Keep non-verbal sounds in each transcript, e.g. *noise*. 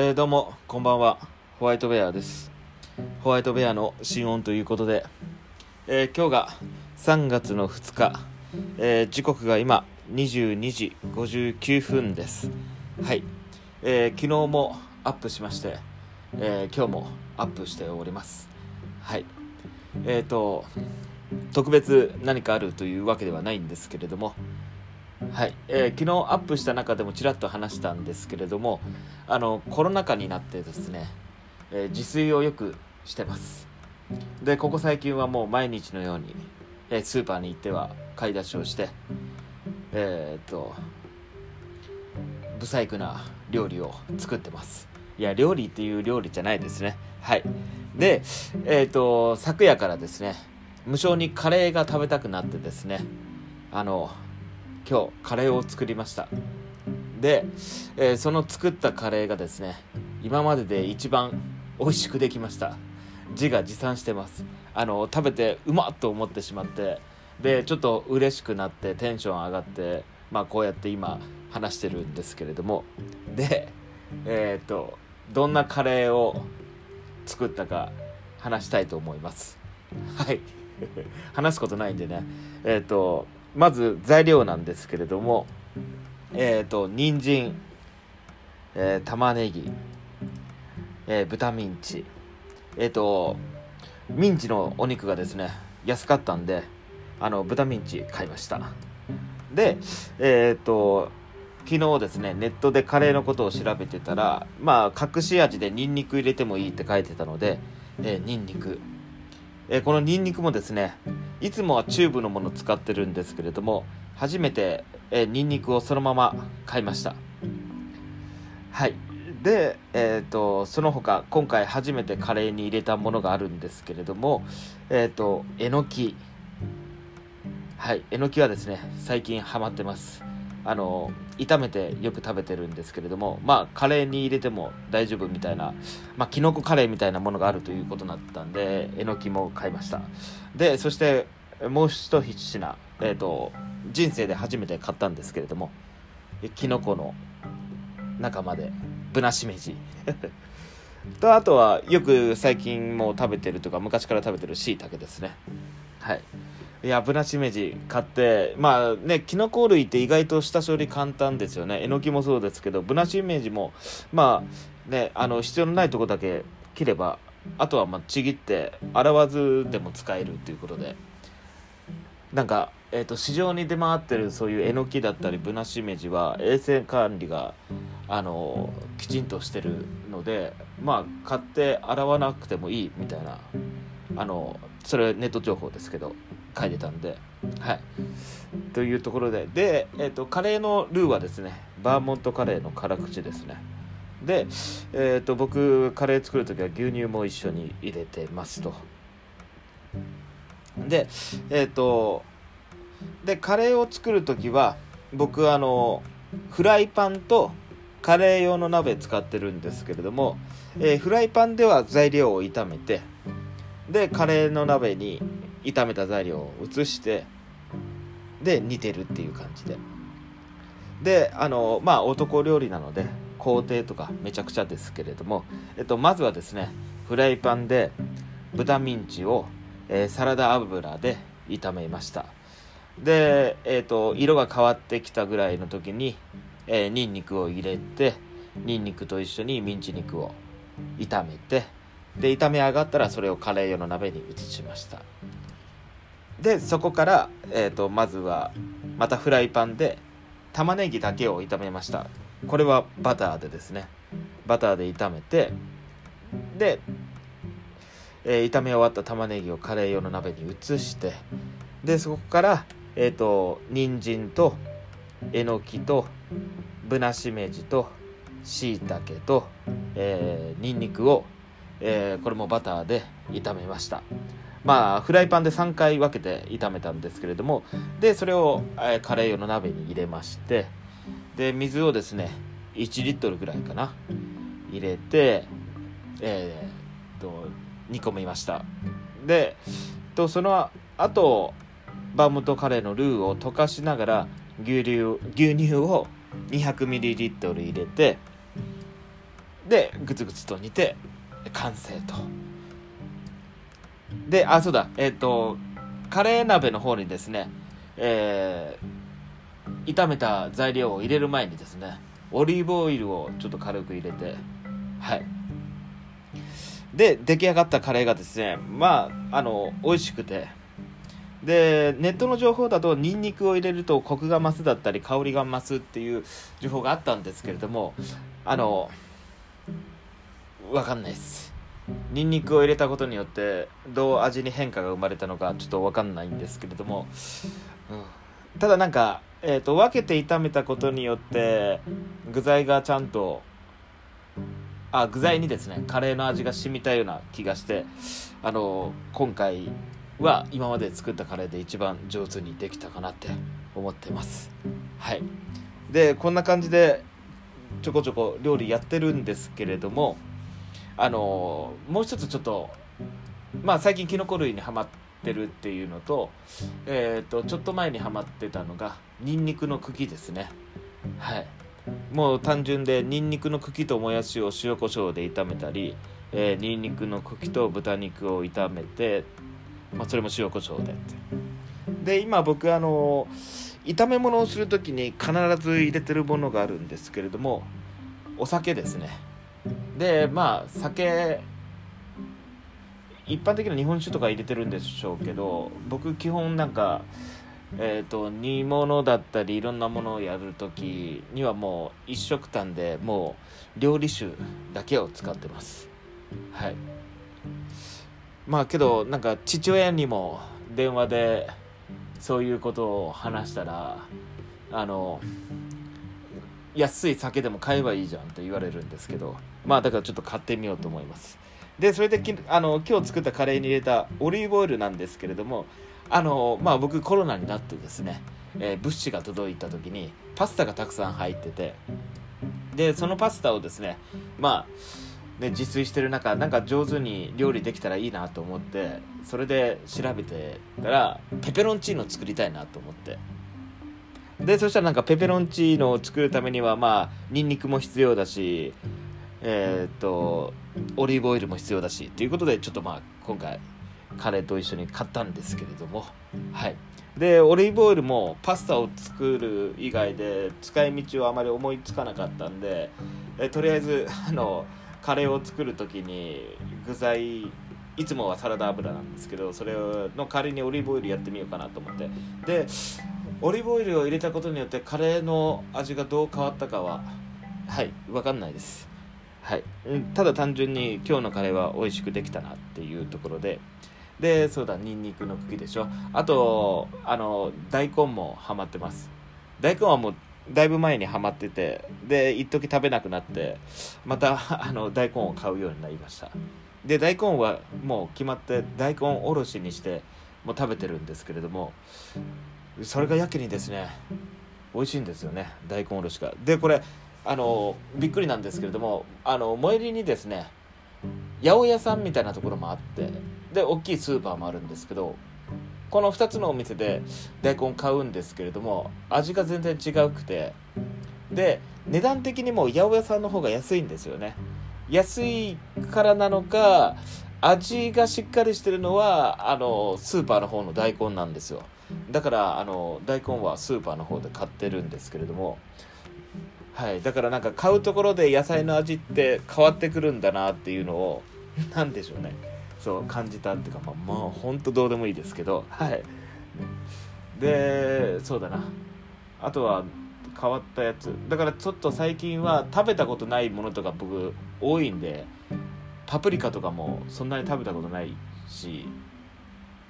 えー、どうもこんばんは。ホワイトベアです。ホワイトベアの新音ということで、えー、今日が3月の2日、えー、時刻が今22時59分です。はい、え昨日もアップしまして、え今日もアップしております。はい。えっ、と特別何かあるというわけではないんですけれどもはい、えー、昨日アップした中でもちらっと話したんですけれどもあのコロナ禍になってですね、えー、自炊をよくしてます。でここ最近はもう毎日のように、えー、スーパーに行っては買い出しをしてえー、っと不細工な料理を作ってます。いや料理っていう料理じゃないですね。はい。でえっと昨夜からですね無性にカレーが食べたくなってですねあの今日カレーを作りました。で、えー、その作ったカレーがですね今までで一番美味しくできました。自画自賛してます。あの食べてうまっと思ってしまってでちょっと嬉しくなってテンション上がってまあこうやって今話してるんですけれども。でえっ、ー、とどんなカレーを作ったか話したいと思います。はい。*laughs* 話すことないんでね。えっ、ー、とまず材料なんですけれどもえっ、ー、と人参、えー、玉ねぎ、えー、豚ミンチえっ、ー、とミンチのお肉がですね安かったんであの豚ミンチ買いました。でえっ、と昨日ですねネットでカレーのことを調べてたらまあ隠し味でニンニク入れてもいいって書いてたので、えー、ニンニク。え、このニンニクもですねいつもはチューブのものを使ってるんですけれども初めて、えー、ニンニクをそのまま買いました。はい。で、えーと、その他今回初めてカレーに入れたものがあるんですけれどもえっ、ー、とえのき。はい。えのきはですね最近ハマってます。あの炒めてよく食べてるんですけれどもまあカレーに入れても大丈夫みたいなまあきのこカレーみたいなものがあるということだったんでえのきも買いました。でそしてもう一品えっ、ー、と人生で初めて買ったんですけれどもきのこの仲間でぶなしめじ。*laughs* とあとはよく最近も食べてるとか昔から食べてるしいたけですね。はい。いやブナシメジ買ってまあねキノコ類って意外と下処理簡単ですよね。えのきもそうですけどブナシメジもまあねあの必要のないとこだけ切ればあとはまあちぎって洗わずでも使えるということで。なんか、えーと、市場に出回ってるそういうえのきだったりブナシメジは衛生管理があのきちんとしてるのでまあ買って洗わなくてもいいみたいなあのそれネット情報ですけど。書いてたんではい。というところでで、えーと、カレーのルーはですねバーモントカレーの辛口ですね。で、えーと、僕カレー作る時は牛乳も一緒に入れてますと。でえっ、ー、とでカレーを作る時は僕あのフライパンとカレー用の鍋使ってるんですけれども、えー、フライパンでは材料を炒めてでカレーの鍋に炒めた材料を移してで煮てるっていう感じで。であのまあ男料理なので工程とかめちゃくちゃですけれども、えっと、まずはですねフライパンで豚ミンチを、えー、サラダ油で炒めました。で、えーと、色が変わってきたぐらいの時に、えー、ニンニクを入れてニンニクと一緒にミンチ肉を炒めてで炒め上がったらそれをカレー用の鍋に移しました。でそこから、えーと、まずはまたフライパンで玉ねぎだけを炒めました。これはバターでですね。バターで炒めてで、えー、炒め終わった玉ねぎをカレー用の鍋に移してでそこからえっ、ー、と人参とえのきとぶなしめじとしいたけと、えー、にんにくを、えー、これもバターで炒めました。まあフライパンで3回分けて炒めたんですけれどもでそれを、え、カレー用の鍋に入れましてで水をですね1リットルぐらいかな入れてえー、と煮込みました。でとその後バームとカレーのルーを溶かしながら牛乳牛乳を 200ml 入れてでグツグツと煮て完成と。であそうだえっ、とカレー鍋の方にですねえー、炒めた材料を入れる前にですねオリーブオイルをちょっと軽く入れてはい。で出来上がったカレーがですねまああの美味しくてでネットの情報だとニンニクを入れるとコクが増すだったり香りが増すっていう情報があったんですけれどもあの分かんないです。ニンニクを入れたことによってどう味に変化が生まれたのかちょっと分かんないんですけれども、うん、ただなんか、えーと、分けて炒めたことによって具材がちゃんとあ具材にですねカレーの味が染みたような気がしてあの今回は今まで作ったカレーで一番上手にできたかなって思ってます。はい。でこんな感じでちょこちょこ料理やってるんですけれどもあのもう一つちょっとまあ最近きのこ類にはまってるっていうのと,、えーと、ちょっと前にはまってたのがにんにくの茎ですね。はい。もう単純でにんにくの茎ともやしを塩コショウで炒めたりえー、にんにくの茎と豚肉を炒めてまあ、それも塩コショウでで今僕あの炒め物をする時に必ず入れてるものがあるんですけれどもお酒ですね。でまあ酒一般的な日本酒とか入れてるんでしょうけど僕基本なんかえーと、煮物だったりいろんなものをやる時にはもう一食単でもう料理酒だけを使ってます。はい。まあけどなんか父親にも電話でそういうことを話したらあの安い酒でも買えばいいじゃんと言われるんですけどまあだからちょっと買ってみようと思います。でそれできあの今日作ったカレーに入れたオリーブオイルなんですけれどもあのまあ僕コロナになってですね、えー、物資が届いた時にパスタがたくさん入っててでそのパスタをですねまあね、自炊してる中なんか上手に料理できたらいいなと思ってそれで調べてたらペペロンチーノ作りたいなと思って。でそしたらなんかペペロンチーノを作るためにはまあニンニクも必要だしえー、っとオリーブオイルも必要だしということでちょっとまあ今回カレーと一緒に買ったんですけれども。はい。でオリーブオイルもパスタを作る以外で使い道をあまり思いつかなかったんでえとりあえずあのカレーを作る時に具材いつもはサラダ油なんですけどそれの代わりにオリーブオイルやってみようかなと思って。でオリーブオイルを入れたことによってカレーの味がどう変わったかははい分かんないです。はい。ただ単純に今日のカレーは美味しくできたなっていうところで。でそうだニンニクの茎でしょ。あとあの大根もハマってます。大根はもうだいぶ前にはまっててで一時食べなくなってまた *laughs* あの大根を買うようになりました。で大根はもう決まって大根おろしにしてもう食べてるんですけれどもそれがやけにですね美味しいんですよね大根おろしが。でこれあのびっくりなんですけれどもあの最寄りにですね八百屋さんみたいなところもあってで大きいスーパーもあるんですけどこの2つのお店で大根買うんですけれども味が全然違うくてで値段的にも八百屋さんの方が安いんですよね。安いからなのか味がしっかりしてるのはあのスーパーの方の大根なんですよ。だからあの大根はスーパーの方で買ってるんですけれどもはいだからなんか買うところで野菜の味って変わってくるんだなっていうのを *laughs* 何でしょうね。そう感じたっていうかまあまあ本当どうでもいいですけどはい。でそうだな。あとは変わったやつ。だからちょっと最近は食べたことないものとか僕多いんでパプリカとかもそんなに食べたことないし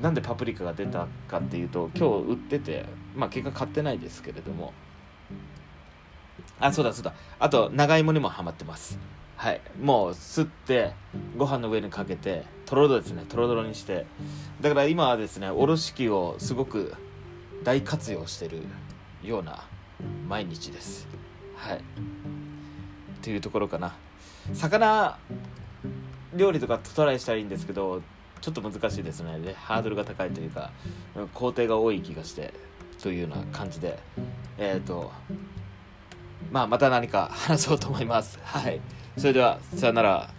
なんでパプリカが出たかっていうと今日売っててまあ結果買ってないですけれども。あそうだそうだ。あと長芋にもハマってます。はい。もうすってご飯の上にかけてとろろですね。とろとろにして。だから今はですねおろし器をすごく大活用してるような毎日です。はい。というところかな。魚料理とかトライしたらいいんですけどちょっと難しいですねでハードルが高いというか工程が多い気がしてというような感じでえっ、ー、とまあ、また何か話そうと思います。はい。それでは、さよなら。